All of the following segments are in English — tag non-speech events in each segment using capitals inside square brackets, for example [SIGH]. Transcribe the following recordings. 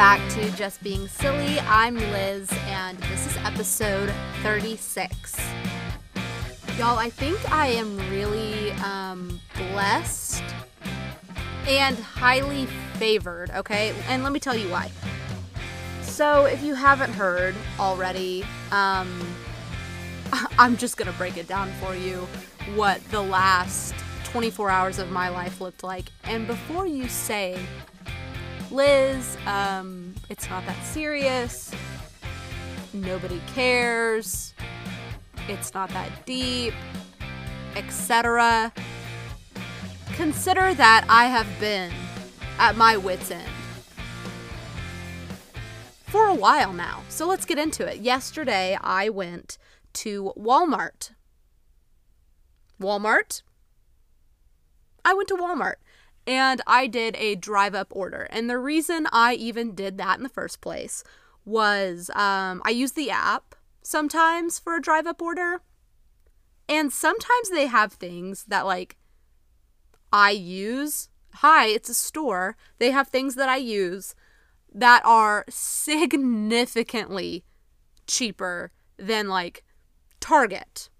back to Just Being Silly. I'm Liz, and this is episode 36. Y'all, I think I am really um, blessed and highly favored, okay? And let me tell you why. So, if you haven't heard already, um, [LAUGHS] I'm just gonna break it down for you what the last 24 hours of my life looked like. And before you say, Liz, um, it's not that serious, nobody cares, it's not that deep, etc., consider that I have been at my wits' end for a while now. So let's get into it. Yesterday, I went to Walmart. Walmart? I went to Walmart and I did a drive up order. And the reason I even did that in the first place was um, I use the app sometimes for a drive up order. And sometimes they have things that like I use. Hi, it's a store. They have things that I use that are significantly cheaper than like Target,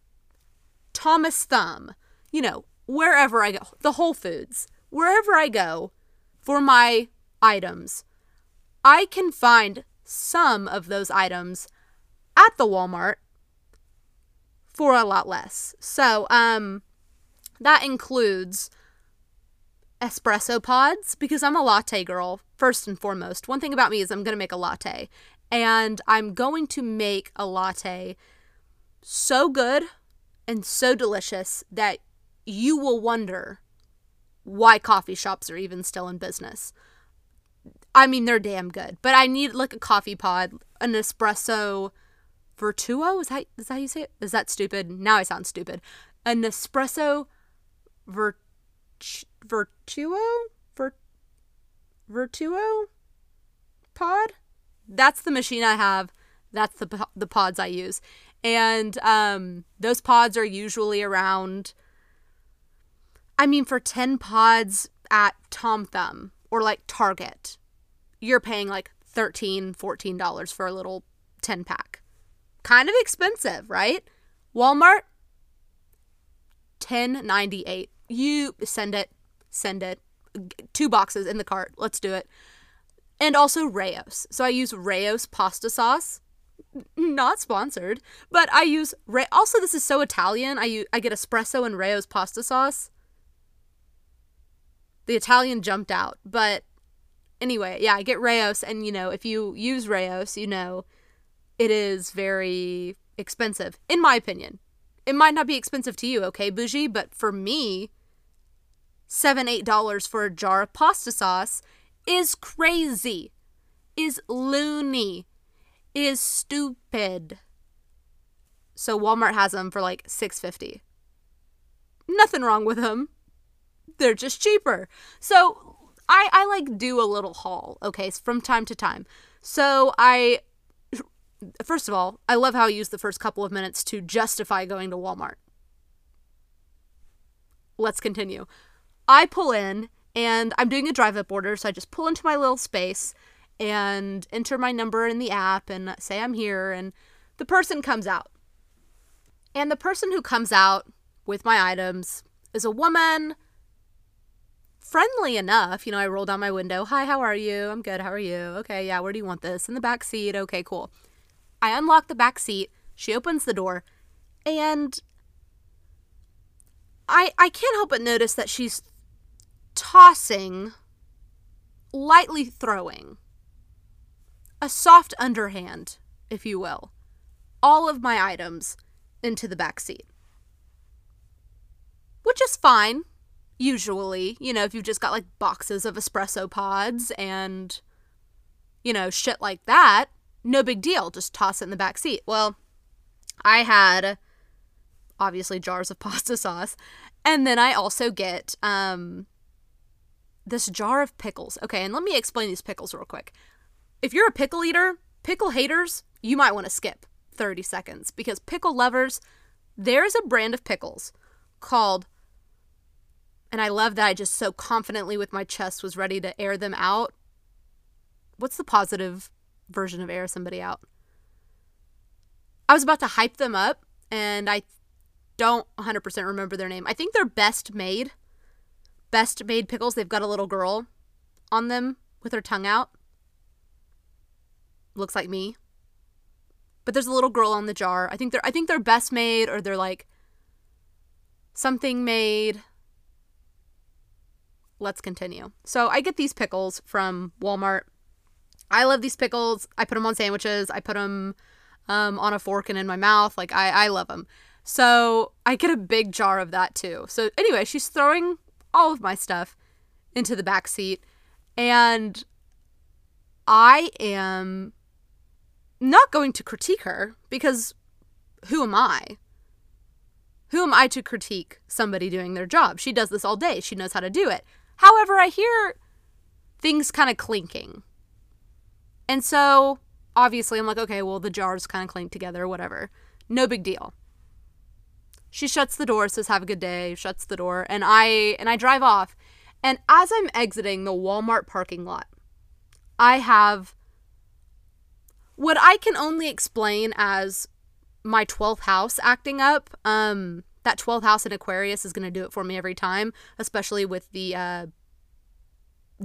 Thomas Thumb, you know, wherever I go, the Whole Foods, wherever I go for my items, I can find some of those items at the Walmart for a lot less. So, um, that includes espresso pods because I'm a latte girl, first and foremost. One thing about me is I'm going to make a latte, and I'm going to make a latte so good and so delicious that you will wonder why coffee shops are even still in business. I mean, they're damn good, but I need like a coffee pod, an espresso virtuo. Is that is that how you say it? Is that stupid? Now I sound stupid. An espresso Vert Vertuo Vert Vertuo pod. That's the machine I have. That's the the pods I use, and um, those pods are usually around I mean, for 10 pods at Tom Thumb or like Target, you're paying like $13, $14 for a little 10 pack. Kind of expensive, right? Walmart, 10.98. You send it, send it. Two boxes in the cart. Let's do it. And also Rao's. So I use Rao's pasta sauce. Not sponsored, but I use Ray. Also, this is so Italian. I use, I get espresso and Rao's pasta sauce the Italian jumped out. But anyway, yeah, I get Rao's, and you know, if you use Rao's, you know, it is very expensive, in my opinion. It might not be expensive to you, okay, bougie, but for me, seven, eight dollars for a jar of pasta sauce is crazy, is loony, is stupid. So Walmart has them for like six fifty. Nothing wrong with them they're just cheaper. So I, I like do a little haul, okay, from time to time. So I, first of all, I love how I use the first couple of minutes to justify going to Walmart. Let's continue. I pull in and I'm doing a drive up order, so I just pull into my little space and enter my number in the app and say I'm here, and the person comes out. And the person who comes out with my items is a woman friendly enough. You know, I roll down my window. Hi, how are you? I'm good. How are you? Okay, yeah, where do you want this? In the back seat. Okay, cool. I unlock the back seat. She opens the door, and I I can't help but notice that she's tossing, lightly throwing, a soft underhand, if you will, all of my items into the back seat. Which is fine usually, you know, if you've just got like boxes of espresso pods and, you know, shit like that, no big deal. Just toss it in the back seat. Well, I had obviously jars of [LAUGHS] pasta sauce. And then I also get um, this jar of pickles. Okay, and let me explain these pickles real quick. If you're a pickle eater, pickle haters, you might want to skip 30 seconds because pickle lovers, there's a brand of pickles called and I love that I just so confidently with my chest was ready to air them out. what's the positive version of air somebody out? I was about to hype them up and I don't 100% remember their name. I think they're Best Maid. Best Maid pickles. They've got a little girl on them with her tongue out. Looks like me. But there's a little girl on the jar. I think they're I think they're Best Maid or they're like something made. Let's continue. So I get these pickles from Walmart. I love these pickles. I put them on sandwiches. I put them um, on a fork and in my mouth. Like I, I love them. So I get a big jar of that too. So anyway, she's throwing all of my stuff into the back seat, and I am not going to critique her because who am I? Who am I to critique somebody doing their job? She does this all day. She knows how to do it. However, I hear things kind of clinking. And so, obviously, I'm like, okay, well, the jars kind of clink together, whatever. No big deal. She shuts the door, says have a good day, shuts the door, and I and I drive off. And as I'm exiting the Walmart parking lot, I have what I can only explain as my 12th house acting up. Um that 12th house in Aquarius is going to do it for me every time, especially with the uh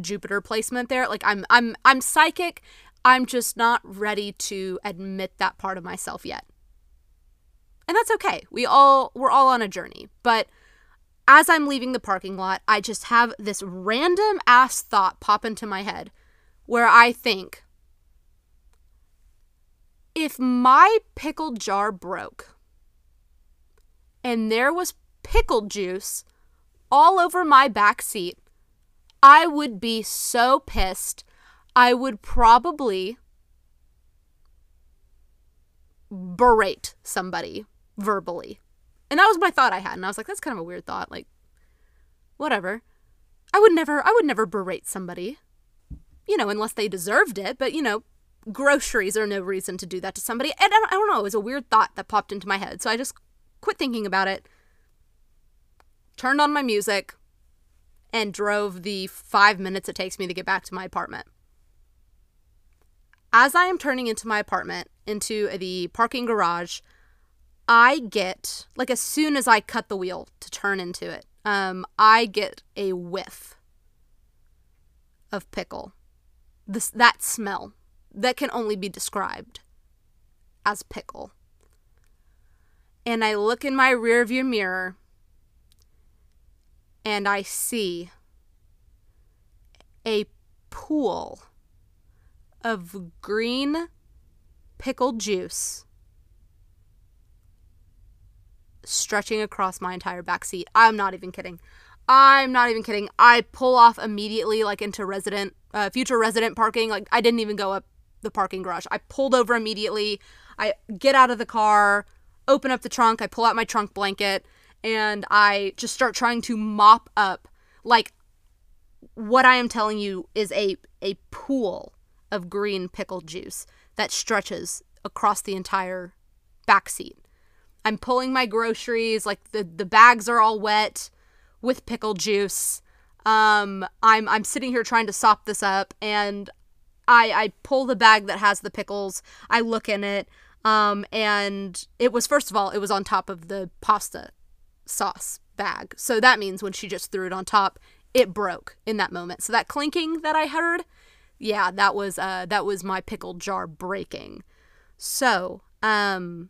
Jupiter placement there. Like I'm I'm I'm psychic. I'm just not ready to admit that part of myself yet. And that's okay. We all we're all on a journey. But as I'm leaving the parking lot, I just have this random ass thought pop into my head where I think if my pickle jar broke and there was pickle juice all over my back seat, I would be so pissed. I would probably berate somebody verbally. And that was my thought I had. And I was like, that's kind of a weird thought. Like, whatever. I would never, I would never berate somebody, you know, unless they deserved it. But, you know, groceries are no reason to do that to somebody. And I don't, I don't know, it was a weird thought that popped into my head. So I just quit thinking about it, turned on my music, and drove the five minutes it takes me to get back to my apartment. As I am turning into my apartment, into the parking garage, I get like as soon as I cut the wheel to turn into it, um, I get a whiff of pickle. This that smell that can only be described as pickle. And I look in my rearview mirror and I see a pool of green pickle juice stretching across my entire back seat. I'm not even kidding. I'm not even kidding. I pull off immediately, like into resident, uh, future resident parking. Like I didn't even go up the parking garage. I pulled over immediately. I get out of the car, open up the trunk. I pull out my trunk blanket, and I just start trying to mop up. Like what I am telling you is a a pool of green pickle juice that stretches across the entire back seat. I'm pulling my groceries, like the, the bags are all wet with pickle juice. Um, I'm I'm sitting here trying to sop this up, and I I pull the bag that has the pickles. I look in it, um, and it was first of all it was on top of the pasta sauce bag. So that means when she just threw it on top, it broke in that moment. So that clinking that I heard, yeah, that was uh that was my pickle jar breaking. So um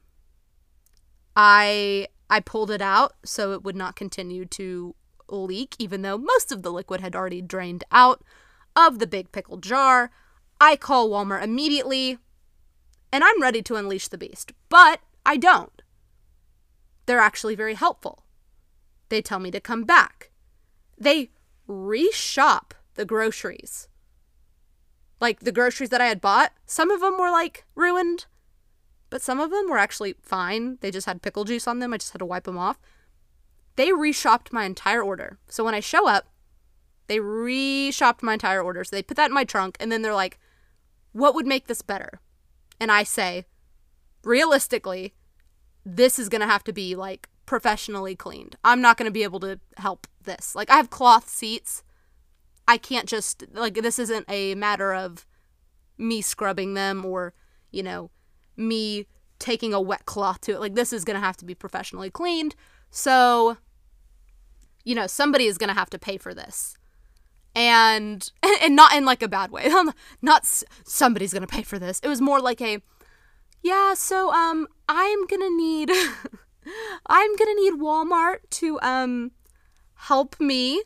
I I pulled it out so it would not continue to leak, even though most of the liquid had already drained out of the big pickle jar. I call Walmart immediately and I'm ready to unleash the beast, but I don't. They're actually very helpful. They tell me to come back. They reshop the groceries. Like the groceries that I had bought, some of them were like ruined, but some of them were actually fine. They just had pickle juice on them. I just had to wipe them off. They reshopped my entire order. So when I show up, they reshopped my entire order. So they put that in my trunk and then they're like, what would make this better? And I say, realistically, this is going to have to be like professionally cleaned. I'm not going to be able to help this. Like, I have cloth seats. I can't just, like, this isn't a matter of me scrubbing them or, you know, me taking a wet cloth to it. Like this is going to have to be professionally cleaned. So, you know, somebody is going to have to pay for this. And [LAUGHS] and not in like a bad way. [LAUGHS] not somebody's going to pay for this. It was more like a yeah, so um I'm to need [LAUGHS] I'm to need Walmart to um help me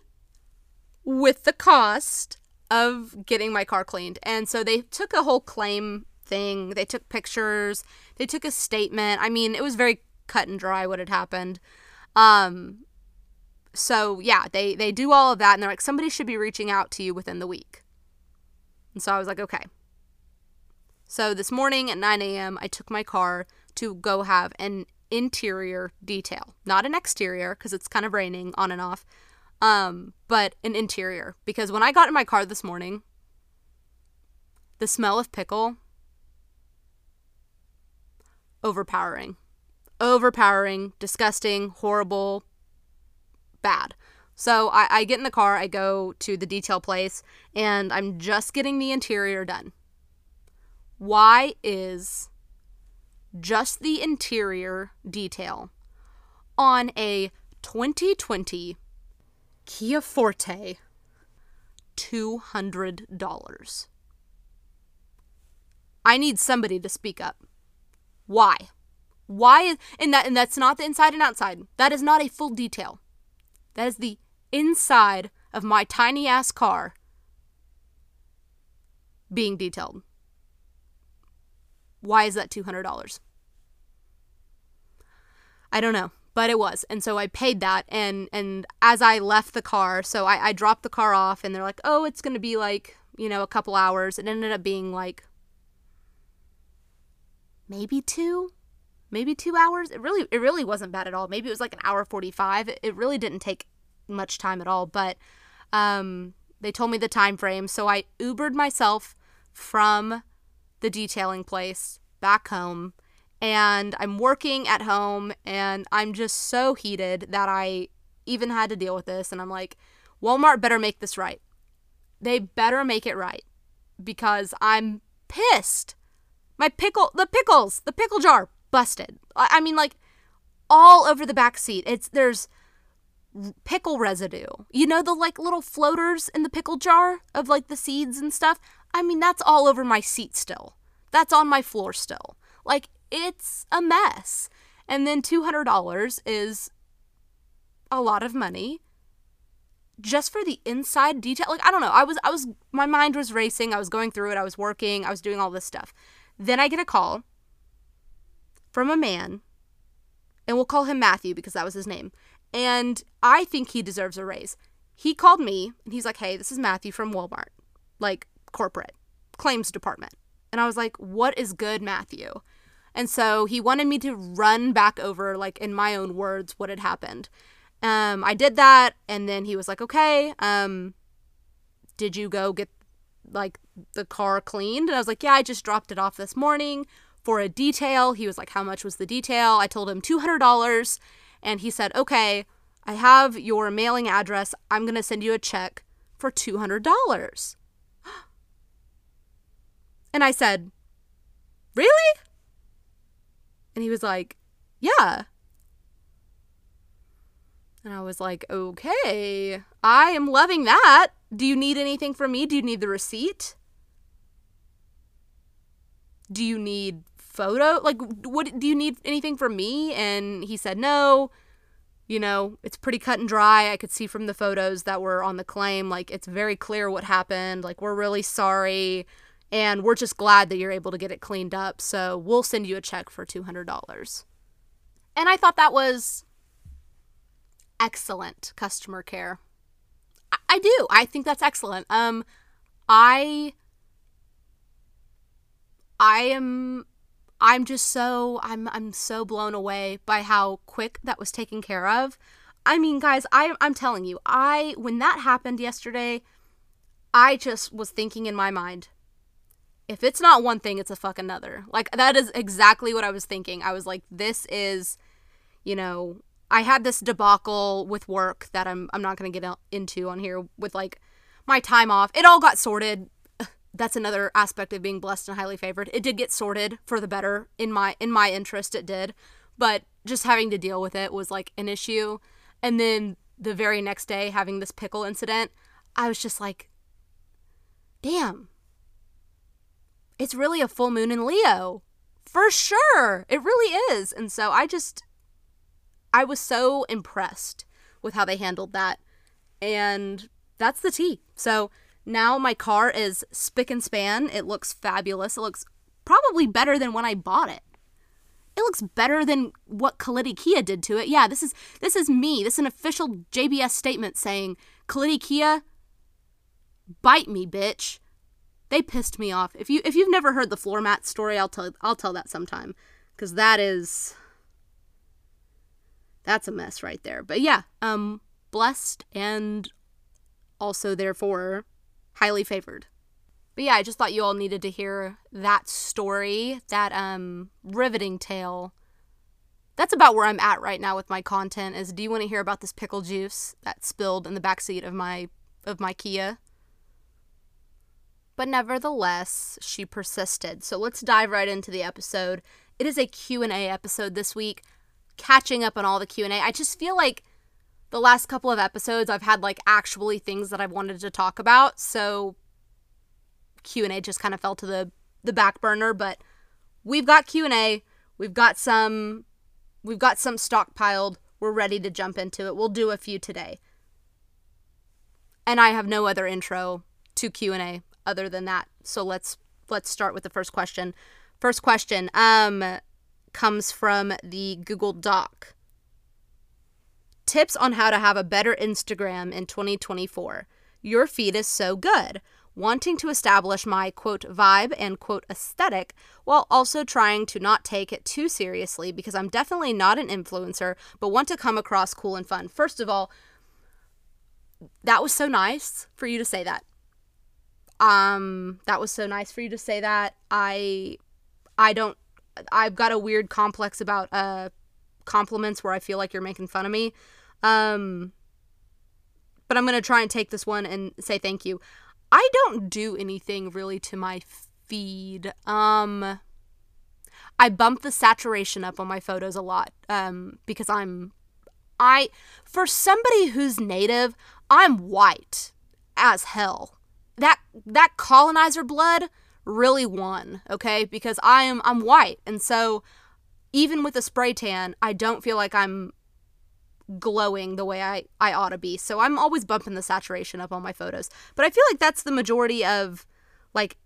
with the cost of getting my car cleaned. And so they took a whole claim thing. They took pictures. They took a statement. I mean, it was very cut and dry what had happened. Um so yeah, they they do all of that and they're like somebody should be reaching out to you within the week. And so I was like, okay. So this morning at 9 a.m., I took my car to go have an interior detail, not an exterior because it's kind of raining on and off, um, but an interior. Because when I got in my car this morning, the smell of pickle overpowering. Overpowering, disgusting, horrible, bad. So I, I, get in the car, I go to the detail place, and I'm just getting the interior done. Why is just the interior detail on a 2020 Kia Forte $200? I need somebody to speak up. Why? Why is and that and that's not the inside and outside. That is not a full detail. That is the inside of my tiny ass car being detailed. Why is that $200? I don't know, but it was. And so I paid that and and as I left the car, so I, I dropped the car off and they're like, "Oh, it's going to be like, you know, a couple hours." It ended up being like maybe two maybe two hours it really it really wasn't bad at all maybe it was like an hour 45 it really didn't take much time at all but um they told me the time frame so i ubered myself from the detailing place back home and i'm working at home and i'm just so heated that i even had to deal with this and i'm like walmart better make this right they better make it right because i'm pissed my pickle, the pickles, the pickle jar busted. I mean, like all over the back seat. It's there's pickle residue. You know the like little floaters in the pickle jar of like the seeds and stuff. I mean, that's all over my seat still. That's on my floor still. Like it's a mess. And then $200 is a lot of money just for the inside detail. Like I don't know. I was I was my mind was racing. I was going through it. I was working. I was doing all this stuff. Then I get a call from a man, and we'll call him Matthew because that was his name. And I think he deserves a raise. He called me and he's like, hey, this is Matthew from Walmart, like corporate claims department. And I was like, what is good, Matthew? And so he wanted me to run back over, like in my own words, what had happened. Um, I did that, and then he was like, okay, um, did you go get like the car cleaned? And I was like, yeah, I just dropped it off this morning for a detail. He was like, how much was the detail? I told him $200. And he said, okay, I have your mailing address. I'm going to send you a check for $200. [GASPS] And I said, really? And he was like, yeah. And I was like, okay, I am loving that. Do you need anything from me? Do you need the receipt? Do you need photo? Like, what do you need anything from me? And he said, no. You know, it's pretty cut and dry. I could see from the photos that were on the claim. Like, it's very clear what happened. Like, we're really sorry. And we're just glad that you're able to get it cleaned up. So we'll send you a check for $200. And I thought that was excellent customer care. I, I do. I think that's excellent. Um, I I am I'm just so I'm I'm so blown away by how quick that was taken care of. I mean, guys, I I'm telling you, I when that happened yesterday, I just was thinking in my mind, if it's not one thing, it's a fuck another. Like that is exactly what I was thinking. I was like, this is, you know, I had this debacle with work that I'm I'm not to get into on here with like my time off. It all got sorted that's another aspect of being blessed and highly favored. It did get sorted for the better in my in my interest it did, but just having to deal with it was like an issue. And then the very next day having this pickle incident, I was just like damn. It's really a full moon in Leo. For sure. It really is. And so I just I was so impressed with how they handled that. And that's the tea. So now my car is spick and span. It looks fabulous. It looks probably better than when I bought it. It looks better than what Kalidi Kia did to it. Yeah, this is this is me. This is an official JBS statement saying Kalidi Kia bite me, bitch. They pissed me off. If you if you've never heard the floor mat story, I'll tell I'll tell that sometime cuz that is that's a mess right there. But yeah, um blessed and also therefore highly favored. But yeah, I just thought you all needed to hear that story, that um riveting tale. That's about where I'm at right now with my content. Is do you want to hear about this pickle juice that spilled in the back seat of my of my Kia? But nevertheless, she persisted. So let's dive right into the episode. It is a Q&A episode this week, catching up on all the Q&A. I just feel like the last couple of episodes I've had like actually things that I've wanted to talk about. So Q&A just kind of fell to the the back burner, but we've got Q&A. We've got some we've got some stockpiled. We're ready to jump into it. We'll do a few today. And I have no other intro to Q&A other than that. So let's let's start with the first question. First question um comes from the Google Doc. Tips on how to have a better Instagram in 2024. Your feed is so good. Wanting to establish my quote vibe and quote aesthetic while also trying to not take it too seriously because I'm definitely not an influencer but want to come across cool and fun. First of all, that was so nice for you to say that. Um that was so nice for you to say that. I I don't I've got a weird complex about uh compliments where I feel like you're making fun of me. Um, but I'm going to try and take this one and say thank you. I don't do anything really to my feed. Um, I bump the saturation up on my photos a lot um, because I'm, I, for somebody who's native, I'm white as hell. That, that colonizer blood really won, okay? Because I am, I'm white. And so even with a spray tan, I don't feel like I'm glowing the way I, I ought to be. So I'm always bumping the saturation up on my photos. But I feel like that's the majority of like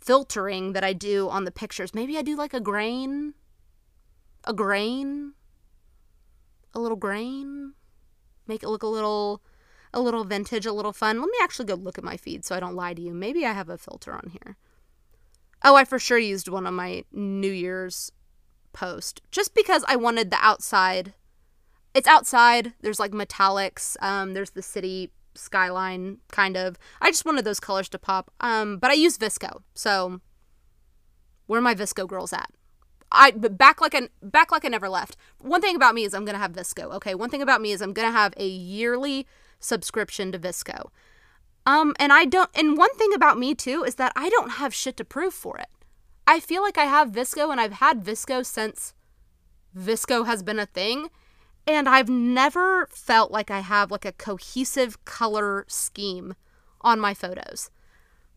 filtering that I do on the pictures. Maybe I do like a grain, a grain, a little grain, make it look a little a little vintage, a little fun. Let me actually go look at my feed so I don't lie to you. Maybe I have a filter on here. Oh, I for sure used one on my New Year's post just because I wanted the outside it's outside. There's like metallics. Um, there's the city skyline kind of. I just wanted those colors to pop. Um, but I use VSCO. So where are my VSCO girls at? I back like I back like I never left. One thing about me is I'm gonna have VSCO. Okay, one thing about me is I'm gonna have a yearly subscription to VSCO. Um, and I don't. And one thing about me too is that I don't have shit to prove for it. I feel like I have VSCO, and I've had VSCO since VSCO has been a thing. And I've never felt like I have like a cohesive color scheme on my photos.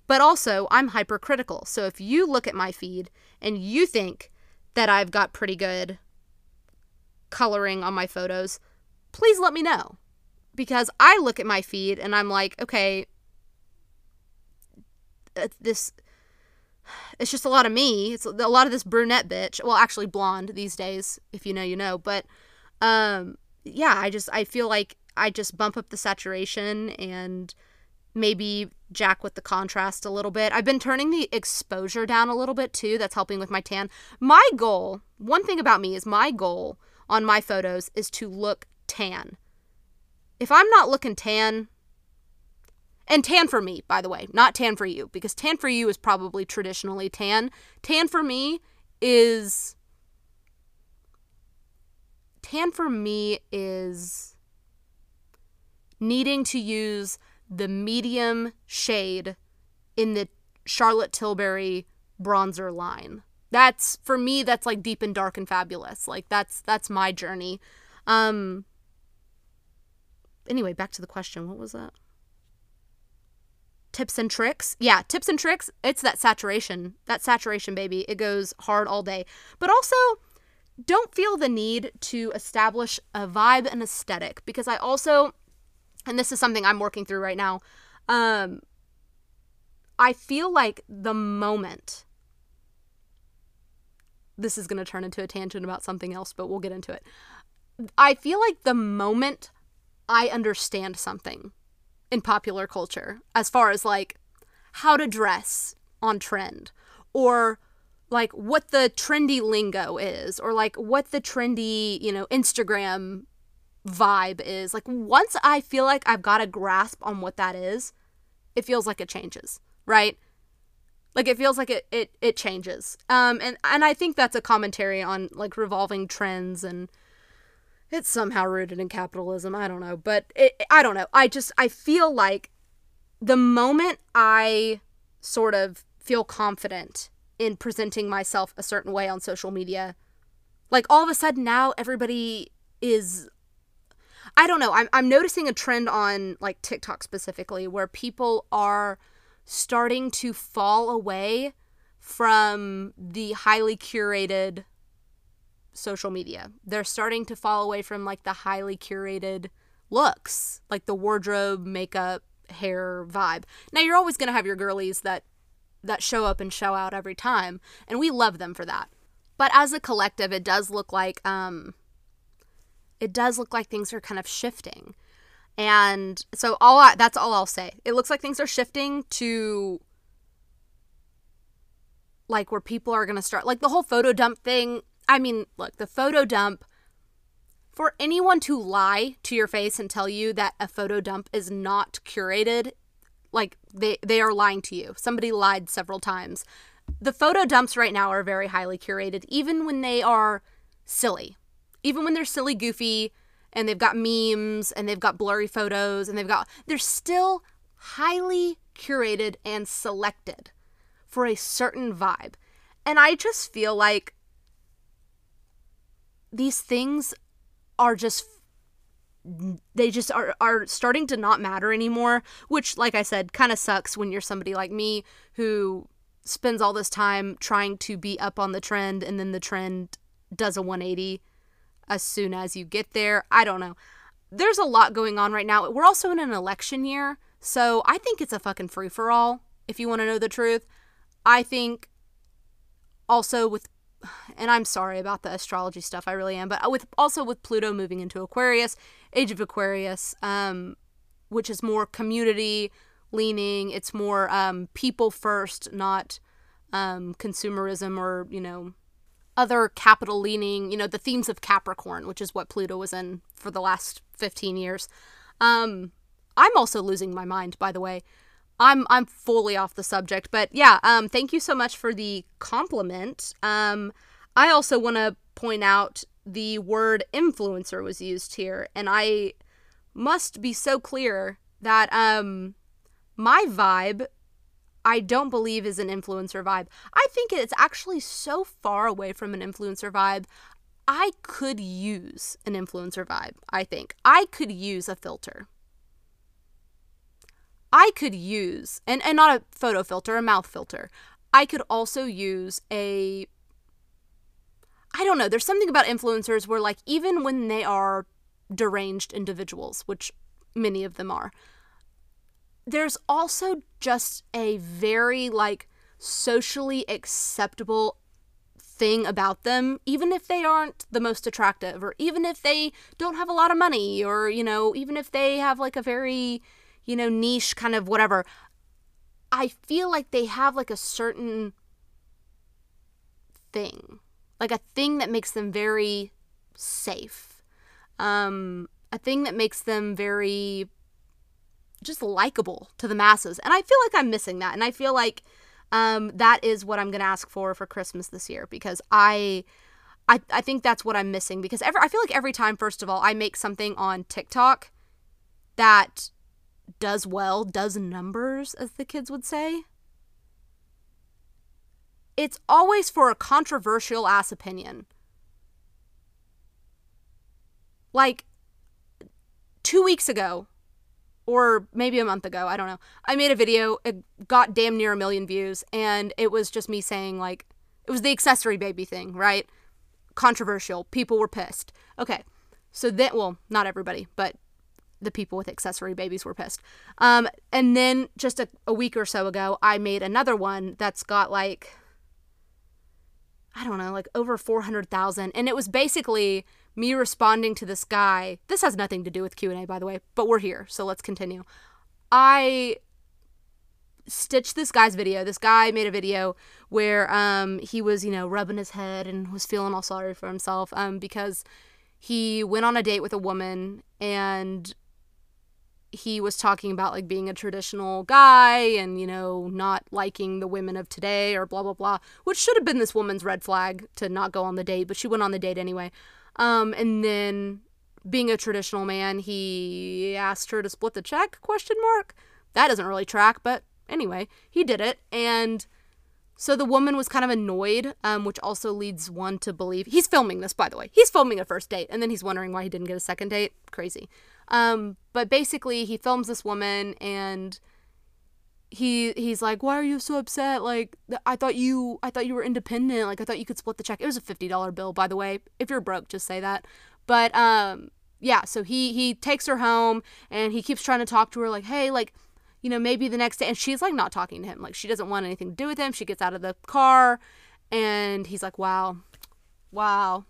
But also, I'm hypercritical. So if you look at my feed and you think that I've got pretty good coloring on my photos, please let me know. Because I look at my feed and I'm like, okay, uh, this it's just a lot of me. It's a lot of this brunette bitch. Well, actually blonde these days, if you know, you know, but um yeah i just i feel like i just bump up the saturation and maybe jack with the contrast a little bit. I've been turning the exposure down a little bit too. That's helping with my tan. My goal one thing about me is my goal on my photos is to look tan. If i'm not looking tan and tan for me by the way not tan for you because tan for you is probably traditionally tan. Tan for me is tan for me is needing to use the medium shade in the Charlotte Tilbury bronzer line. That's for me that's like deep and dark and fabulous. Like that's that's my journey. Um anyway, back to the question. What was that? Tips and tricks. Yeah, tips and tricks. It's that saturation. That saturation baby. It goes hard all day. But also don't feel the need to establish a vibe and aesthetic because I also and this is something I'm working through right now. Um I feel like the moment this is going to turn into a tangent about something else, but we'll get into it. I feel like the moment I understand something in popular culture, as far as like how to dress on trend, or like what the trendy lingo is, or like what the trendy, you know, Instagram vibe is, like once I feel like I've got a grasp on what that is, it feels like it changes right? Like it feels like it it it changes. Um and and I think that's a commentary on like revolving trends and it's somehow rooted in capitalism. I don't know, but it, I don't know. I just I feel like the moment I sort of feel confident in presenting myself a certain way on social media, like all of a sudden now everybody is I don't know. I'm I'm noticing a trend on like TikTok specifically where people are starting to fall away from the highly curated social media. They're starting to fall away from like the highly curated looks, like the wardrobe, makeup, hair vibe. Now you're always going to have your girlies that that show up and show out every time, and we love them for that. But as a collective, it does look like um it does look like things are kind of shifting. And so all I, that's all I'll say. It looks like things are shifting to like where people are going to start like the whole photo dump thing. I mean, look, the photo dump for anyone to lie to your face and tell you that a photo dump is not curated, like they they are lying to you. Somebody lied several times. The photo dumps right now are very highly curated even when they are silly. Even when they're silly, goofy, and they've got memes and they've got blurry photos and they've got they're still highly curated and selected for a certain vibe. And I just feel like these things are just they just are are starting to not matter anymore, which like I said kind of sucks when you're somebody like me who spends all this time trying to be up on the trend and then the trend does a 180 as soon as you get there. I don't know. There's a lot going on right now. We're also in an election year, so I think it's a fucking free for all, if you want to know the truth. I think also with and I'm sorry about the astrology stuff, I really am, but with also with Pluto moving into Aquarius, Age of Aquarius, um, which is more community leaning, it's more um, people first, not um, consumerism or, you know, other capital leaning, you know, the themes of Capricorn, which is what Pluto was in for the last 15 years. Um, I'm also losing my mind, by the way. I'm I'm fully off the subject, but yeah, um, thank you so much for the compliment. Um, I also want to point out the word influencer was used here, and I must be so clear that um, my vibe I don't believe is an influencer vibe. I think it's actually so far away from an influencer vibe. I could use an influencer vibe, I think. I could use a filter. I could use, and, and not a photo filter, a mouth filter. I could also use a. I don't know. There's something about influencers where, like, even when they are deranged individuals, which many of them are, there's also just a very like socially acceptable thing about them even if they aren't the most attractive or even if they don't have a lot of money or you know even if they have like a very you know niche kind of whatever i feel like they have like a certain thing like a thing that makes them very safe um a thing that makes them very just likable to the masses. And I feel like I'm missing that. And I feel like um, that is what I'm going to ask for for Christmas this year because I. I, I think that's what I'm missing because every I feel like every time first of all I make something on TikTok that does well, does numbers as the kids would say. It's always for a controversial ass opinion. Like two weeks ago, or maybe a month ago, I don't know. I made a video, it got damn near a million views, and it was just me saying, like, it was the accessory baby thing, right? Controversial. People were pissed. Okay. So then, well, not everybody, but the people with accessory babies were pissed. Um, and then just a, a week or so ago, I made another one that's got like, I don't know, like over 400,000. And it was basically me responding to this guy. This has nothing to do with Q&A, by the way, but we're here, so let's continue. I stitched this guy's video. This guy made a video where um, he was, you know, rubbing his head and was feeling all sorry for himself um, because he went on a date with a woman and he was talking about like being a traditional guy and you know not liking the women of today or blah blah blah which should have been this woman's red flag to not go on the date but she went on the date anyway um and then being a traditional man he asked her to split the check question mark that doesn't really track but anyway he did it and so the woman was kind of annoyed, um, which also leads one to believe he's filming this, by the way. He's filming a first date, and then he's wondering why he didn't get a second date. Crazy. Um, but basically, he films this woman, and he he's like, "Why are you so upset? Like, I thought you I thought you were independent. Like, I thought you could split the check. It was a fifty dollar bill, by the way. If you're broke, just say that." But um, yeah. So he he takes her home, and he keeps trying to talk to her, like, "Hey, like." you know, maybe the next day. And she's like not talking to him. Like she doesn't want anything to do with him. She gets out of the car and he's like, wow, wow.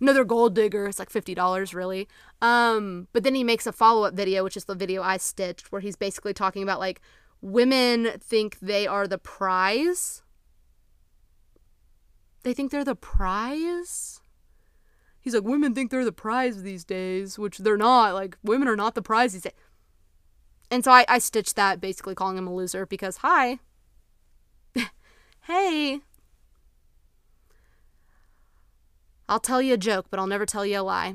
Another gold digger. It's like $50, really. Um, but then he makes a follow up video, which is the video I stitched, where he's basically talking about like women think they are the prize. They think they're the prize? He's like, women think they're the prize these days, which they're not. Like, women are not the prize these days. And so I, I stitched that basically calling him a loser because, hi. [LAUGHS] hey. I'll tell you a joke, but I'll never tell you a lie.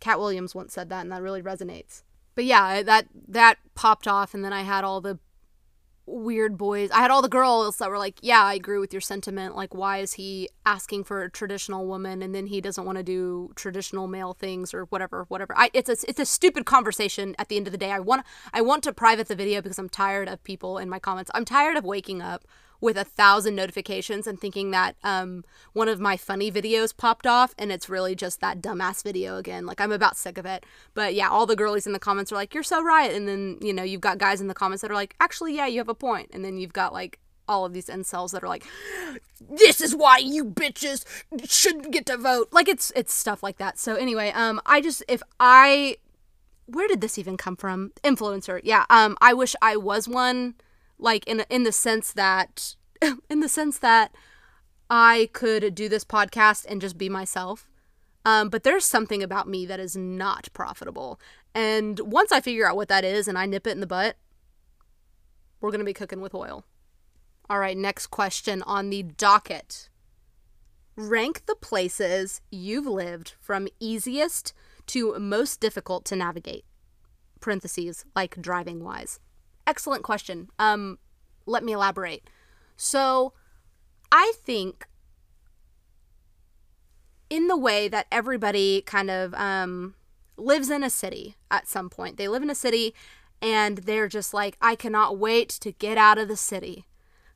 Katt Williams once said that, and that really resonates. But yeah, that that popped off, and then I had all the weird boys. I had all the girls that were like, "Yeah, I agree with your sentiment. Like, why is he asking for a traditional woman and then he doesn't want to do traditional male things or whatever, whatever." I it's a it's a stupid conversation. At the end of the day, I want I want to private the video because I'm tired of people in my comments. I'm tired of waking up with a thousand notifications and thinking that um, one of my funny videos popped off and it's really just that dumbass video again. Like, I'm about sick of it. But yeah, all the girlies in the comments are like, you're so right. And then, you know, you've got guys in the comments that are like, actually, yeah, you have a point. And then you've got like all of these incels that are like, this is why you bitches shouldn't get to vote. Like, it's, it's stuff like that. So anyway, um, I just, if I, where did this even come from? Influencer. Yeah. Um, I wish I was one like in in the sense that [LAUGHS] in the sense that I could do this podcast and just be myself. Um, but there's something about me that is not profitable. And once I figure out what that is and I nip it in the butt, we're going to be cooking with oil. All right, next question on the docket. Rank the places you've lived from easiest to most difficult to navigate. Parentheses, like driving wise excellent question. Um, let me elaborate. So, I think in the way that everybody kind of um, lives in a city at some point, they live in a city and they're just like, I cannot wait to get out of the city.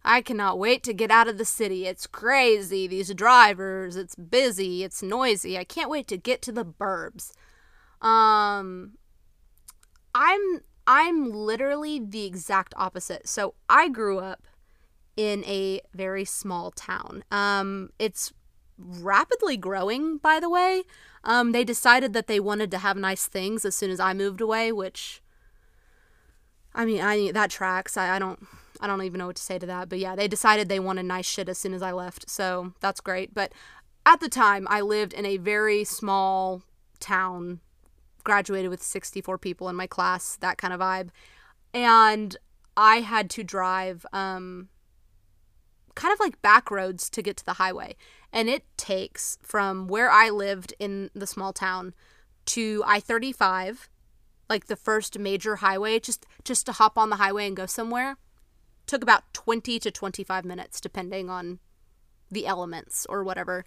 I cannot wait to get out of the city. It's crazy. These drivers, it's busy, it's noisy. I can't wait to get to the burbs. Um I'm I'm literally the exact opposite. So I grew up in a very small town. Um, it's rapidly growing, by the way. Um, they decided that they wanted to have nice things as soon as I moved away, which I mean, I that tracks. I, I don't I don't even know what to say to that, but yeah, they decided they wanted nice shit as soon as I left, so that's great. But at the time, I lived in a very small town graduated with 64 people in my class, that kind of vibe. And I had to drive um, kind of like back roads to get to the highway. And it takes from where I lived in the small town to I 35, like the first major highway, just just to hop on the highway and go somewhere. took about 20 to 25 minutes depending on the elements or whatever.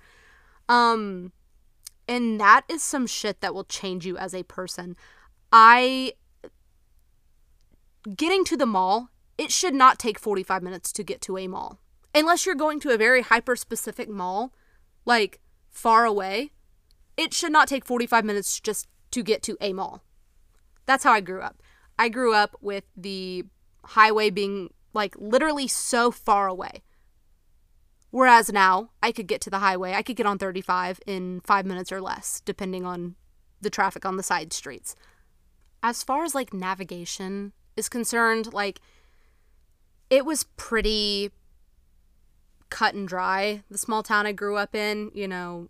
Um and that is some shit that will change you as a person. I getting to the mall, it should not take 45 minutes to get to a mall. Unless you're going to a very hyper specific mall, like far away, it should not take 45 minutes just to get to a mall. That's how I grew up. I grew up with the highway being like literally so far away. Whereas now, I could get to the highway, I could get on 35 in five minutes or less, depending on the traffic on the side streets. As far as like navigation is concerned, like it was pretty cut and dry. The small town I grew up in, you know,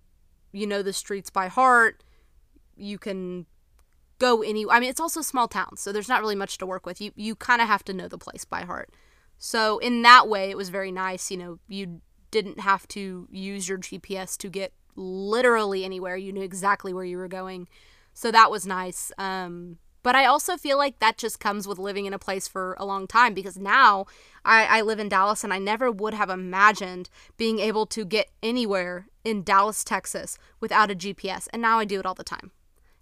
you know the streets by heart. You can go any I mean it's also small town, so there's not really much to work with. You you kind of have to know the place by heart. So in that way it was very nice, you know, you didn't have to use your GPS to get literally anywhere. You knew exactly where you were going. So that was nice. Um, but I also feel like that just comes with living in a place for a long time because now I, I live in Dallas and I never would have imagined being able to get anywhere in Dallas, Texas without a GPS. And now I do it all the time.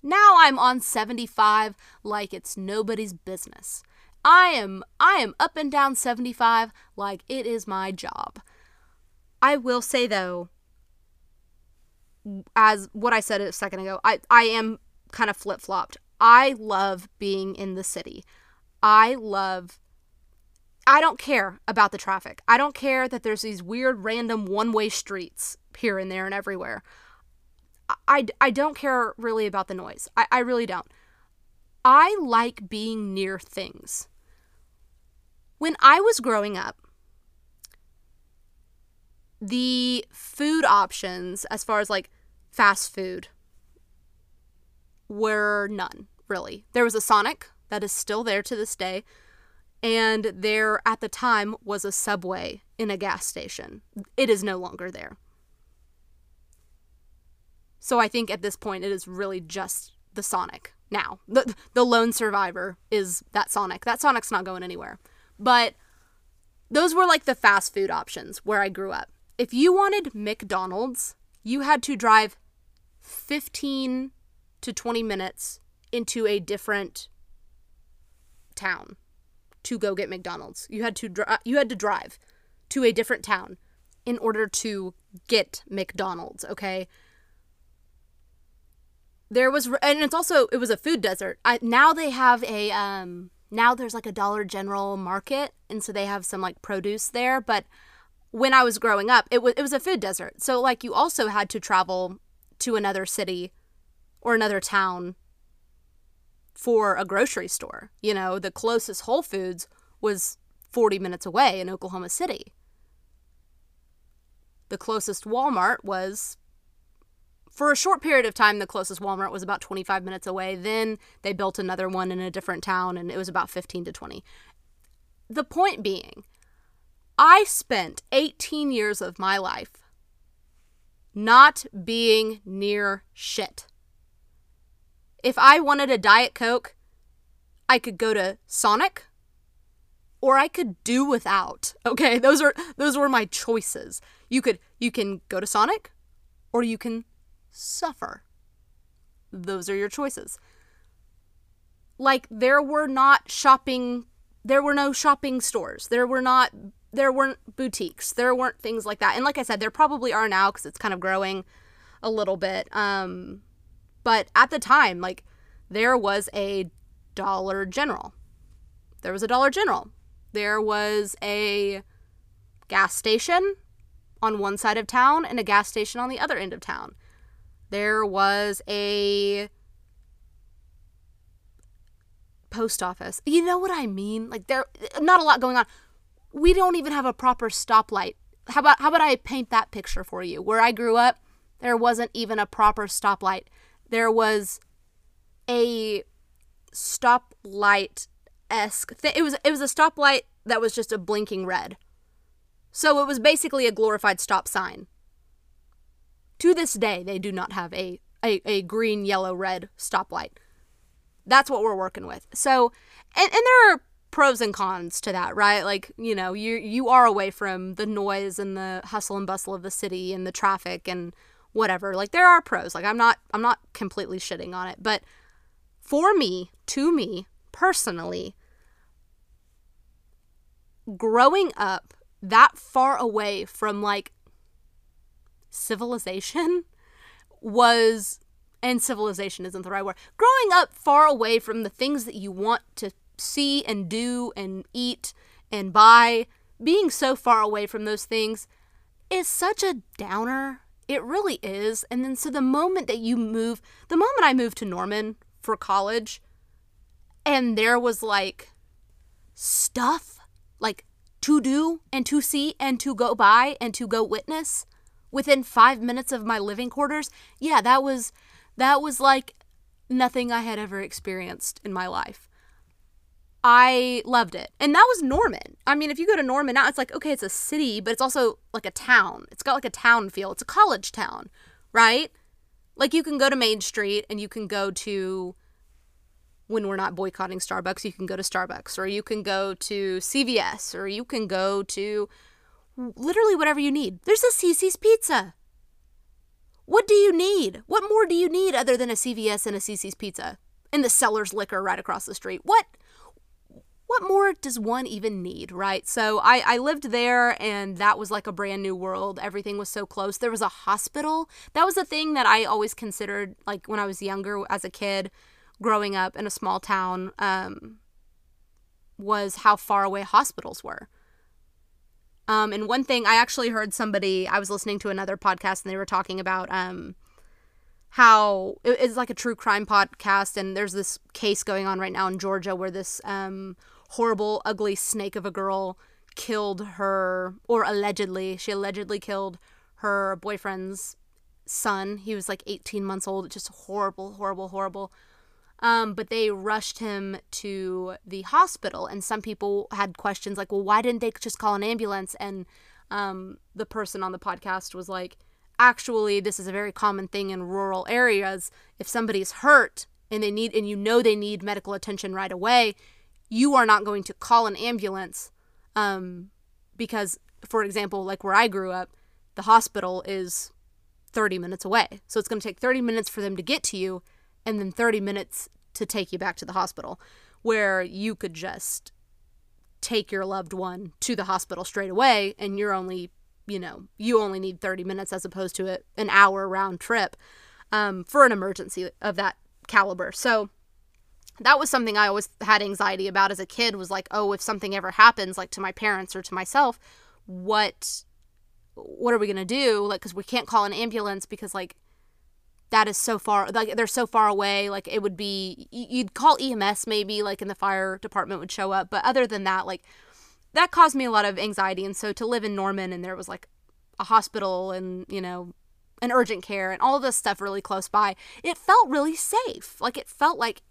Now I'm on 75 like it's nobody's business. I am I am up and down 75 like it is my job. I will say though, as what I said a second ago, I, I am kind of flip flopped. I love being in the city. I love, I don't care about the traffic. I don't care that there's these weird random one way streets here and there and everywhere. I, I don't care really about the noise. I, I really don't. I like being near things. When I was growing up, the food options, as far as like fast food, were none, really. There was a Sonic that is still there to this day, and there at the time was a Subway in a gas station. It is no longer there. So I think at this point it is really just the Sonic now. The the lone survivor is that Sonic. That Sonic's not going anywhere. But those were like the fast food options where I grew up if you wanted McDonald's, you had to drive 15 to 20 minutes into a different town to go get McDonald's. You had to dri- you had to drive to a different town in order to get McDonald's, okay? There was and it's also it was a food desert. I, now they have a um now there's like a Dollar General market and so they have some like produce there, but when I was growing up, it was it was a food desert. So like you also had to travel to another city or another town for a grocery store. You know, the closest Whole Foods was 40 minutes away in Oklahoma City. The closest Walmart was for a short period of time the closest Walmart was about 25 minutes away. Then they built another one in a different town and it was about 15 to 20. The point being, I spent 18 years of my life not being near shit. If I wanted a Diet Coke, I could go to Sonic or I could do without. [LAUGHS] Okay, those are those were my choices. You could you can go to Sonic or you can suffer. Those are your choices. Like there were not shopping there were no shopping stores. There were not there weren't boutiques. There weren't things like that. And like I said, there probably are now because it's kind of growing a little bit. Um, but at the time, like there was a Dollar General. There was a Dollar General. There was a gas station on one side of town and a gas station on the other end of town. There was a post office. You know what I mean? Like there not a lot going on we don't even have a proper stoplight. How about how about I paint that picture for you? Where I grew up, there wasn't even a proper stoplight. There was a stoplight esque. Th- it was it was a stoplight that was just a blinking red. So it was basically a glorified stop sign. To this day, they do not have a, a, a green, yellow, red stoplight. That's what we're working with. So, and, and there are pros and cons to that, right? Like, you know, you you are away from the noise and the hustle and bustle of the city and the traffic and whatever. Like there are pros. Like I'm not I'm not completely shitting on it, but for me, to me personally, growing up that far away from like civilization was and civilization isn't the right word. Growing up far away from the things that you want to see and do and eat and buy, being so far away from those things is such a downer. It really is. And then, so the moment that you move, the moment I moved to Norman for college, and there was like stuff like to do and to see and to go by and to go witness within five minutes of my living quarters, yeah, that was that was like nothing I had ever experienced in my life. I loved it. And that was Norman. I mean, if you go to Norman now, it's like, okay, it's a city, but it's also like a town. It's got like a town feel. It's a college town, right? Like you can go to Main Street and you can go to, when we're not boycotting Starbucks, you can go to Starbucks or you can go to CVS or you can go to literally whatever you need. There's a Cici's Pizza. What do you need? What more do you need other than a CVS and a Cici's Pizza? And the Seller's Liquor right across the street. What? What more does one even need, right? So I, I lived there and that was like a brand new world. Everything was so close. There was a hospital. That was a thing that I always considered, like when I was younger as a kid, growing up in a small town, um, was how far away hospitals were. Um, and one thing I actually heard somebody, I was listening to another podcast and they were talking about um, how it's like a true crime podcast. And there's this case going on right now in Georgia where this um, horrible, ugly snake of a girl killed her, or allegedly, she allegedly killed her boyfriend's son. He was like 18 months old. Just horrible, horrible, horrible. Um, but they rushed him to the hospital, and some people had questions like, "Well, why didn't they just call an ambulance?" And um, the person on the podcast was like, "Actually, this is a very common thing in rural areas. If somebody's hurt and they need, and you know they need medical attention right away, you are not going to call an ambulance, um, because, for example, like where I grew up, the hospital is 30 minutes away, so it's going to take 30 minutes for them to get to you." and then 30 minutes to take you back to the hospital, where you could just take your loved one to the hospital straight away and you're only, you know, you only need 30 minutes as opposed to a, an hour round trip um, for an emergency of that caliber. So that was something I always had anxiety about as a kid was like, oh, if something ever happens like to my parents or to myself, what what are we to do? Like cuz we can't call an ambulance because like that is so far like they're so far away. Like it would be you'd call EMS maybe like and the fire department would show up. But other than that like that caused me a lot of anxiety. And so to live in Norman and there was like a hospital and you know an urgent care and all this stuff really close by it felt really safe. Like it felt like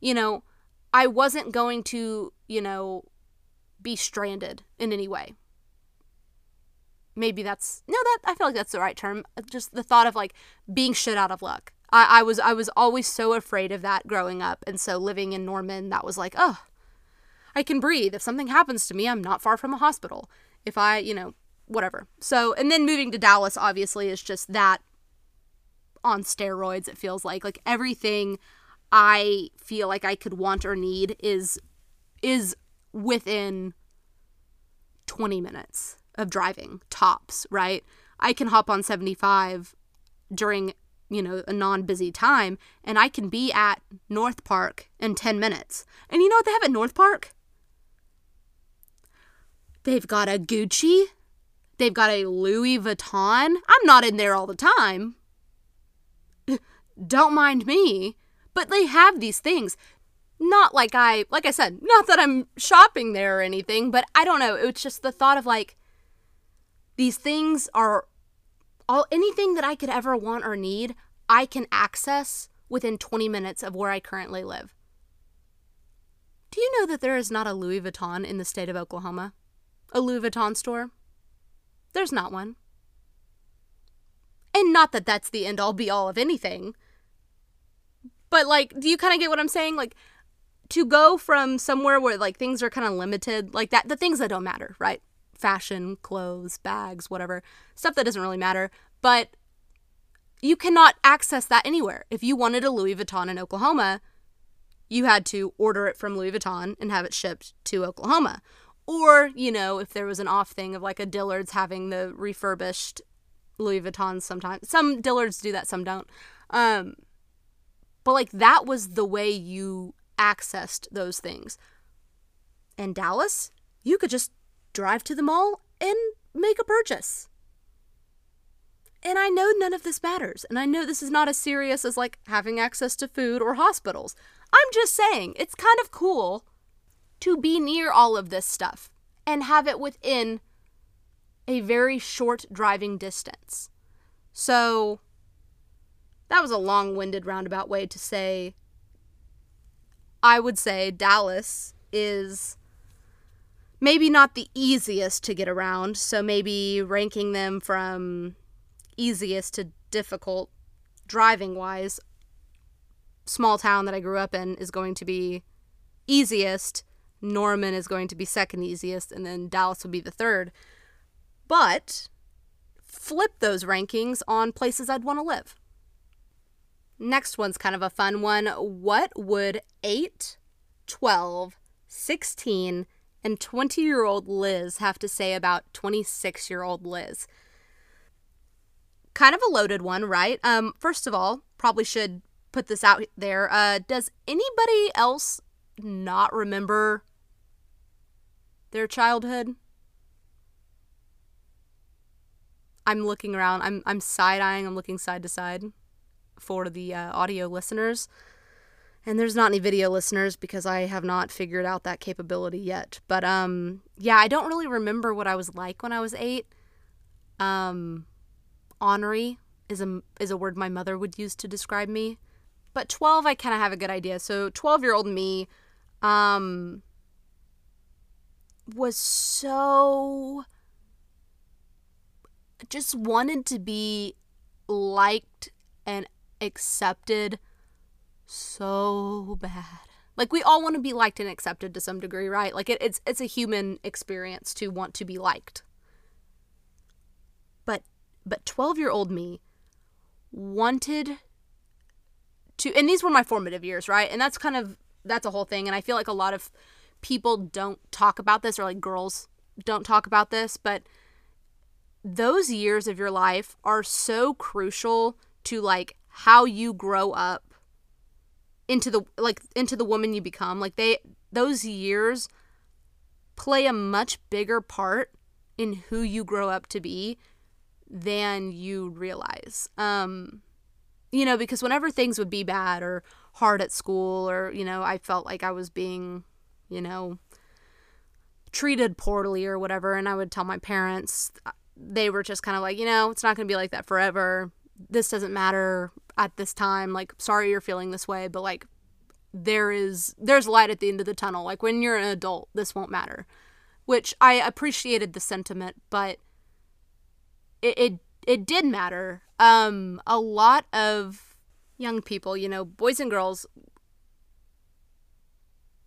you know I wasn't going to you know be stranded in any way maybe that's no that I feel like that's the right term. Uh, just the thought of like being shit out of luck. I, I was I was always so afraid of that growing up, and so living in Norman, that was like, oh, I can breathe. If something happens to me, I'm not far from a hospital. If I, you know, whatever. So, and then moving to Dallas, obviously, is just that on steroids. It feels like like everything I feel like I could want or need is is within 20 minutes of driving tops, right? I can hop on 75 during, you know, a non busy time and I can be at North Park in 10 minutes. And you know what they have at North Park? They've got a Gucci. They've got a Louis Vuitton. I'm not in there all the time. [LAUGHS] Don't mind me. But they have these things not like I, like I said, not that I'm shopping there or anything, but I don't know. It's just the thought of like, these things are all anything that I could ever want or need, I can access within 20 minutes of where I currently live. Do you know that there is not a Louis Vuitton in the state of Oklahoma? A Louis Vuitton store? There's not one. And not that that's the end all be all of anything. But like, do you kind of get what I'm saying? Like to go from somewhere where like things are kind of limited, like that, the things that don't matter, right? Fashion, clothes, bags, whatever, stuff that doesn't really matter. But you cannot access that anywhere. If you wanted a Louis Vuitton in Oklahoma, you had to order it from Louis Vuitton and have it shipped to Oklahoma. Or, you know, if there was an off thing of like a Dillard's having the refurbished Louis Vuittons sometimes. Some Dillards do that, some don't. Um, but like that was the way you accessed those things. In Dallas, you could just drive to the mall and make a purchase. And I know none of this matters. And I know this is not as serious as like having access to food or hospitals. I'm just saying, it's kind of cool to be near all of this stuff and have it within a very short driving distance. So that was a long winded roundabout way to say I would say Dallas is maybe not the easiest to get around. So maybe ranking them from easiest to difficult driving wise, small town that I grew up in is going to be easiest. Norman is going to be second easiest, and then Dallas will be the third. But flip those rankings on places I'd want to live. Next one's kind of a fun one. What would 8, 12, 16, and 20 year old Liz have to say about 26 year old Liz? Kind of a loaded one, right? Um, first of all, probably should put this out there. Uh, does anybody else not remember their childhood? I'm looking around. I'm I'm side eyeing. I'm looking side to side for the uh, audio listeners. And there's not any video listeners because I have not figured out that capability yet. But um yeah, I don't really remember what I was like when I was 8. Um is a is a word my mother would use to describe me. But 12 I kind of have a good idea. So 12-year-old me um was so just wanted to be liked and accepted so bad. Like we all want to be liked and accepted to some degree, right? Like it, it's it's a human experience to want to be liked. But but 12-year-old me wanted to and these were my formative years, right? And that's kind of that's a whole thing and I feel like a lot of people don't talk about this or like girls don't talk about this, but those years of your life are so crucial to like how you grow up into the like into the woman you become. Like they those years play a much bigger part in who you grow up to be than you realize. Um you know because whenever things would be bad or hard at school or you know I felt like I was being you know treated poorly or whatever and I would tell my parents they were just kind of like you know it's not going to be like that forever this doesn't matter at this time like sorry you're feeling this way but like there is there's light at the end of the tunnel. Like when you're an adult this won't matter. Which i appreciated the sentiment but it it, it did matter. Um a lot of young people you know boys and girls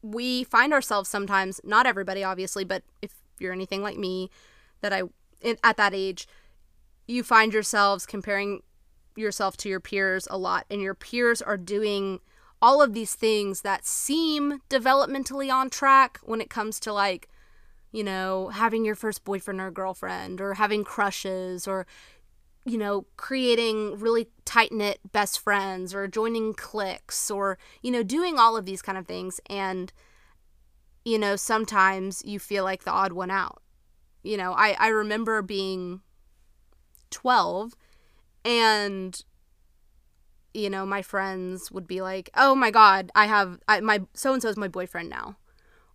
we find ourselves sometimes not everybody obviously but if you're anything like me that i at that age you find yourselves comparing yourself to your peers a lot, and your peers are doing all of these things that seem developmentally on track when it comes to like, you know, having your first boyfriend or girlfriend, or having crushes, or, you know, creating really tight knit best friends, or joining cliques, or, you know, doing all of these kind of things. And, you know, sometimes you feel like the odd one out. You know, I, I remember being 12 and you know my friends would be like oh my god i have I, my so and so is my boyfriend now.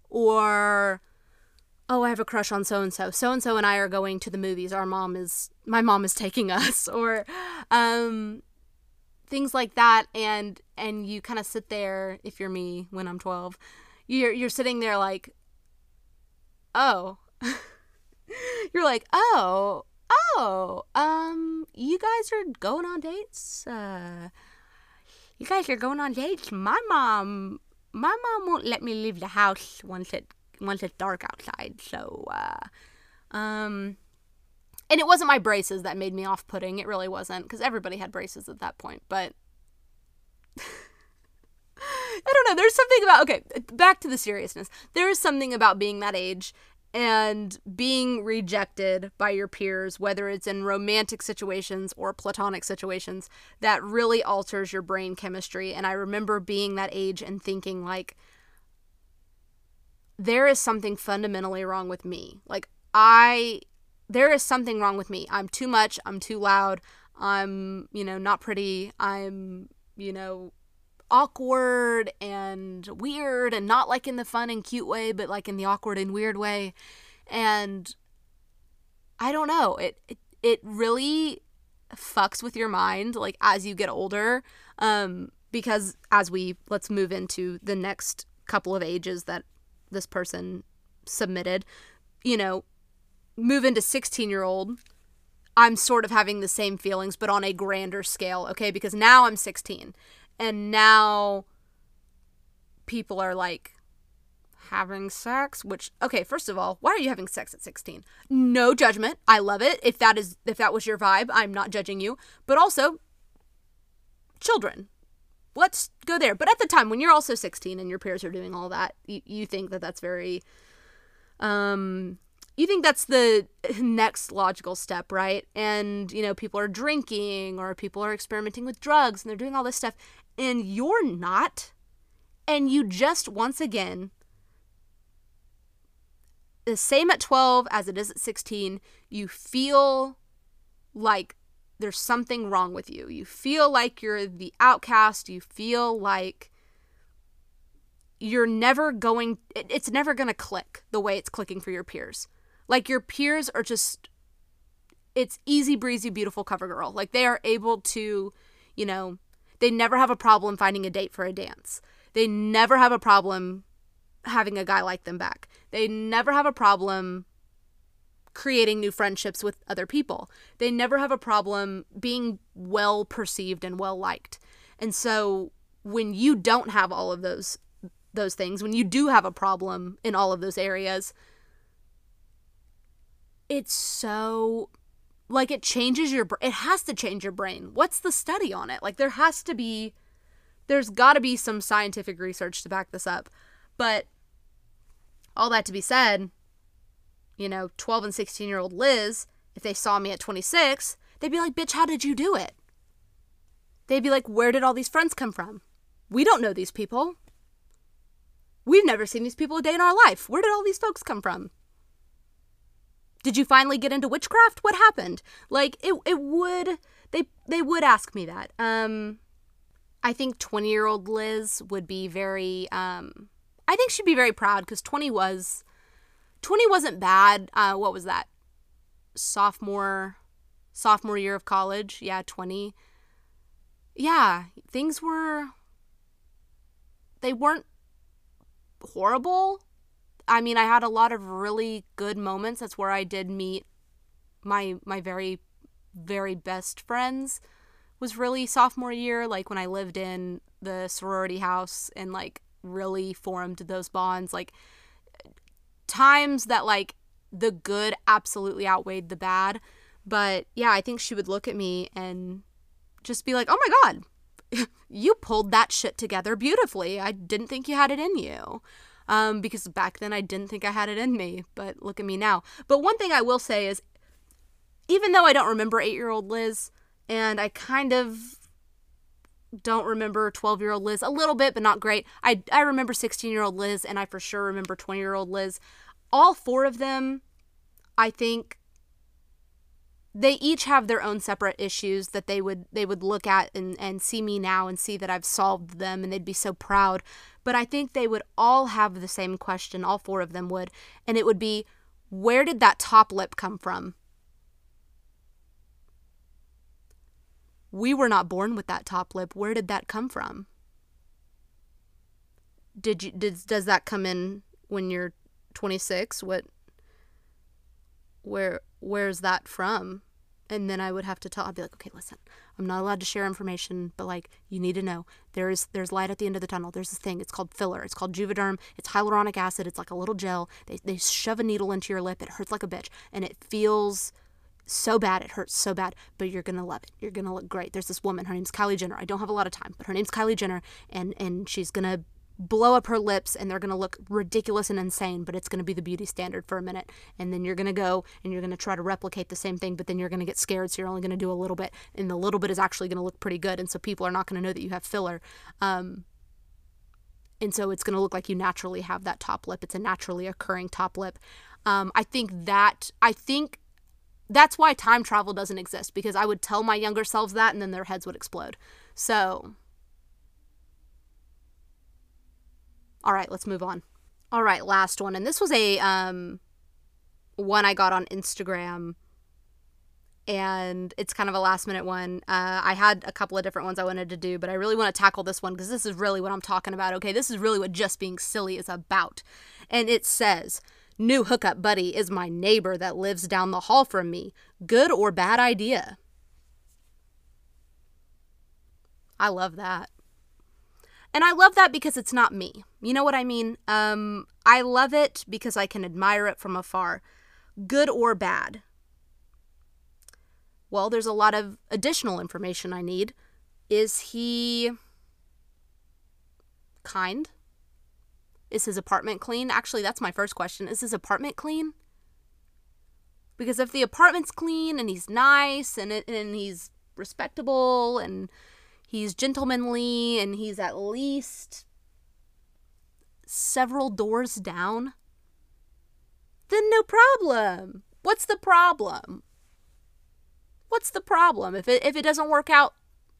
Or oh i have a crush on so and so so and so and i are going to the movies. Our mom is my mom is taking [LAUGHS] us. Or um things like that. And and you kind of sit there if you're me when i'm 12 you're you're sitting there like oh. [LAUGHS] You're like oh oh, um, you guys are going on dates? Uh, you guys are going on dates? My mom, my mom won't let me leave the house once it once it's dark outside. So, uh, um, and it wasn't my braces that made me off putting. It really wasn't because everybody had braces at that point. But [LAUGHS] I don't know. There's something about okay. Back to the seriousness. There is something about being that age and being rejected by your peers, whether it's in romantic situations or platonic situations, that really alters your brain chemistry. And I remember being that age and thinking, like, there is something fundamentally wrong with me. Like, I, there is something wrong with me. I'm too much. I'm too loud. I'm, you know, not pretty. I'm, you know, awkward and weird and not like in the fun and cute way, but like in the awkward and weird way. And I don't know, it it, it really fucks with your mind like as you get older um because as we let's move into the next couple of ages that this person submitted you know move into 16 year old i'm sort of having the same feelings but on a grander scale okay? Because now i'm 16 and now people are like having sex which okay first of all why are you having sex at 16 no judgment. I love it. If that is if that was your vibe i'm not judging you. But also children. Let's go there. But at the time when you're also 16 and your peers are doing all that you, you think that that's very um you think that's the next logical step, right? And, you know, people are drinking or people are experimenting with drugs and they're doing all this stuff and you're not, and you just once again, the same at 12 as it is at 16, you feel like there's something wrong with you. You feel like you're the outcast. You feel like you're never going, it's never going to click the way it's clicking for your peers. Like your peers are just, it's easy breezy, beautiful cover girl. Like they are able to, you know, they never have a problem finding a date for a dance. They never have a problem having a guy like them back. They never have a problem creating new friendships with other people. They never have a problem being well perceived and well liked. And so when you don't have all of those those things, when you do have a problem in all of those areas, it's so like it changes your it has to change your brain. What's the study on it? Like there has to be there's got to be some scientific research to back this up. But all that to be said you know 12 and 16 year old liz if they saw me at 26 they'd be like bitch how did you do it? They'd be like where did all these friends come from? We don't know these people. We've never seen these people a day in our life. Where did all these folks come from did you finally get into witchcraft? What happened? Like it it would they they would ask me that. Um I think 20-year-old Liz would be very um I think she'd be very proud cuz 20 was 20 wasn't bad. Uh what was that? Sophomore sophomore year of college. Yeah, 20. Yeah, things were they weren't horrible I mean, I had a lot of really good moments. That's where I did meet my my very very best friends. Was really sophomore year, like when I lived in the sorority house and like really formed those bonds. Like times that like the good absolutely outweighed the bad. But yeah, I think she would look at me and just be like, "Oh my god, [LAUGHS] you pulled that shit together beautifully. I didn't think you had it in you." Um, because back then I didn't think I had it in me, but look at me now. But one thing I will say is, even though I don't remember eight year old Liz, and I kind of don't remember 12 year old Liz a little bit, but not great. I, I remember 16 year old Liz, and I for sure remember 20 year old Liz. All four of them, I think, they each have their own separate issues that they would they would look at and, and see me now and see that I've solved them and they'd be so proud. But I think they would all have the same question, all four of them would, and it would be where did that top lip come from? We were not born with that top lip. Where did that come from? Did you did does that come in when you're 26? What where where's that from? And then I would have to tell I'd be like, okay, listen, I'm not allowed to share information, but like you need to know there's there's light at the end of the tunnel. There's this thing. It's called filler. It's called Juvederm. It's hyaluronic acid. It's like a little gel. They they shove a needle into your lip. It hurts like a bitch, and it feels so bad. It hurts so bad, but you're gonna love it. You're gonna look great. There's this woman. Her name's Kylie Jenner. I don't have a lot of time, but her name's Kylie Jenner, and and she's gonna blow up her lips and they're going to look ridiculous and insane, but it's going to be the beauty standard for a minute. And then you're going to go and you're going to try to replicate the same thing, but then you're going to get scared. So you're only going to do a little bit. And the little bit is actually going to look pretty good. And so people are not going to know that you have filler. Um, and so it's going to look like you naturally have that top lip. It's a naturally occurring top lip. Um, I think that, I think that's why time travel doesn't exist because I would tell my younger selves that and then their heads would explode. So All right, let's move on. All right, last one. And this was a um one I got on Instagram and it's kind of a last minute one. Uh, I had a couple of different ones I wanted to do, but I really want to tackle this one because this is really what I'm talking about. Okay, this is really what just being silly is about. And it says, New hookup buddy is my neighbor that lives down the hall from me. Good or bad idea? I love that. And I love that because it's not me. You know what I mean? Um, I love it because I can admire it from afar, good or bad. Well, there's a lot of additional information I need. Is he kind? Is his apartment clean? Actually, that's my first question. Is his apartment clean? Because if the apartment's clean and he's nice and and he's respectable and he's gentlemanly and he's at least several doors down, then no problem. What's the problem? What's the problem? If it, if it doesn't work out,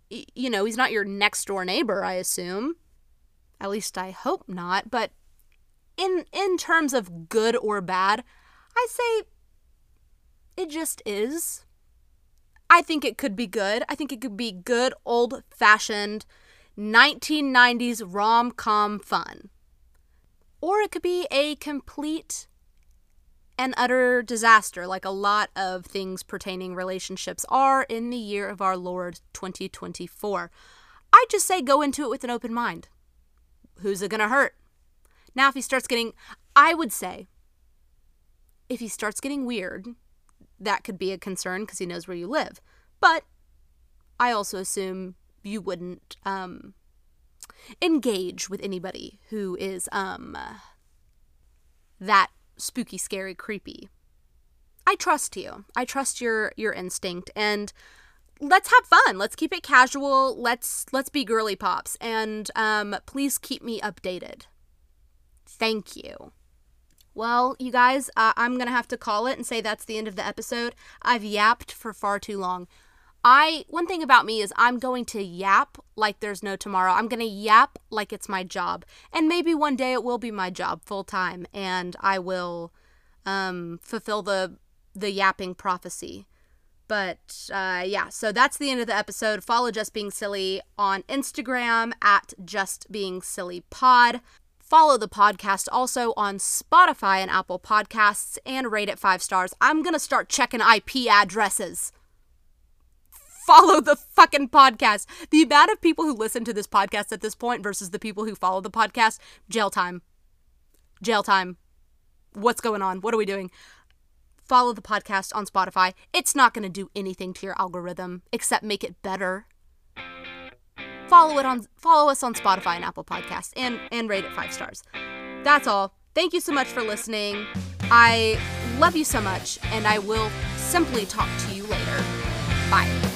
you know, he's not your next door neighbor, I assume. At least I hope not, but in in terms of good or bad, I say it just is. I think it could be good. I think it could be good, old fashioned 1990s rom com fun. Or it could be a complete and utter disaster, like a lot of things pertaining relationships are in the year of our Lord 2024. I just say go into it with an open mind. Who's it gonna hurt? Now, if he starts getting, I would say, if he starts getting weird, that could be a concern because he knows where you live. But I also assume you wouldn't um, engage with anybody who is um, that spooky, scary, creepy. I trust you. I trust your your instinct and let's have fun. Let's keep it casual. Let's let's be girly pops and um please keep me updated. Thank you. Well, you guys, uh, I'm going to have to call it and say that's the end of the episode. I've yapped for far too long. I one thing about me is I'm going to yap like there's no tomorrow. I'm going to yap like it's my job. And maybe one day it will be my job full time and I will um, fulfill the the yapping prophecy. But uh, yeah, so that's the end of the episode. Follow Just Being Silly on Instagram at Just Being Silly Pod. Follow the podcast also on Spotify and Apple Podcasts and rate it five stars. I'm going to start checking IP addresses. Follow the fucking podcast. The amount of people who listen to this podcast at this point versus the people who follow the podcast, jail time. Jail time. What's going on? What are we doing? Follow the podcast on Spotify. It's not going to do anything to your algorithm except make it better follow it on follow us on Spotify and Apple Podcasts and and rate it 5 stars. That's all. Thank you so much for listening. I love you so much and I will simply talk to you later. Bye.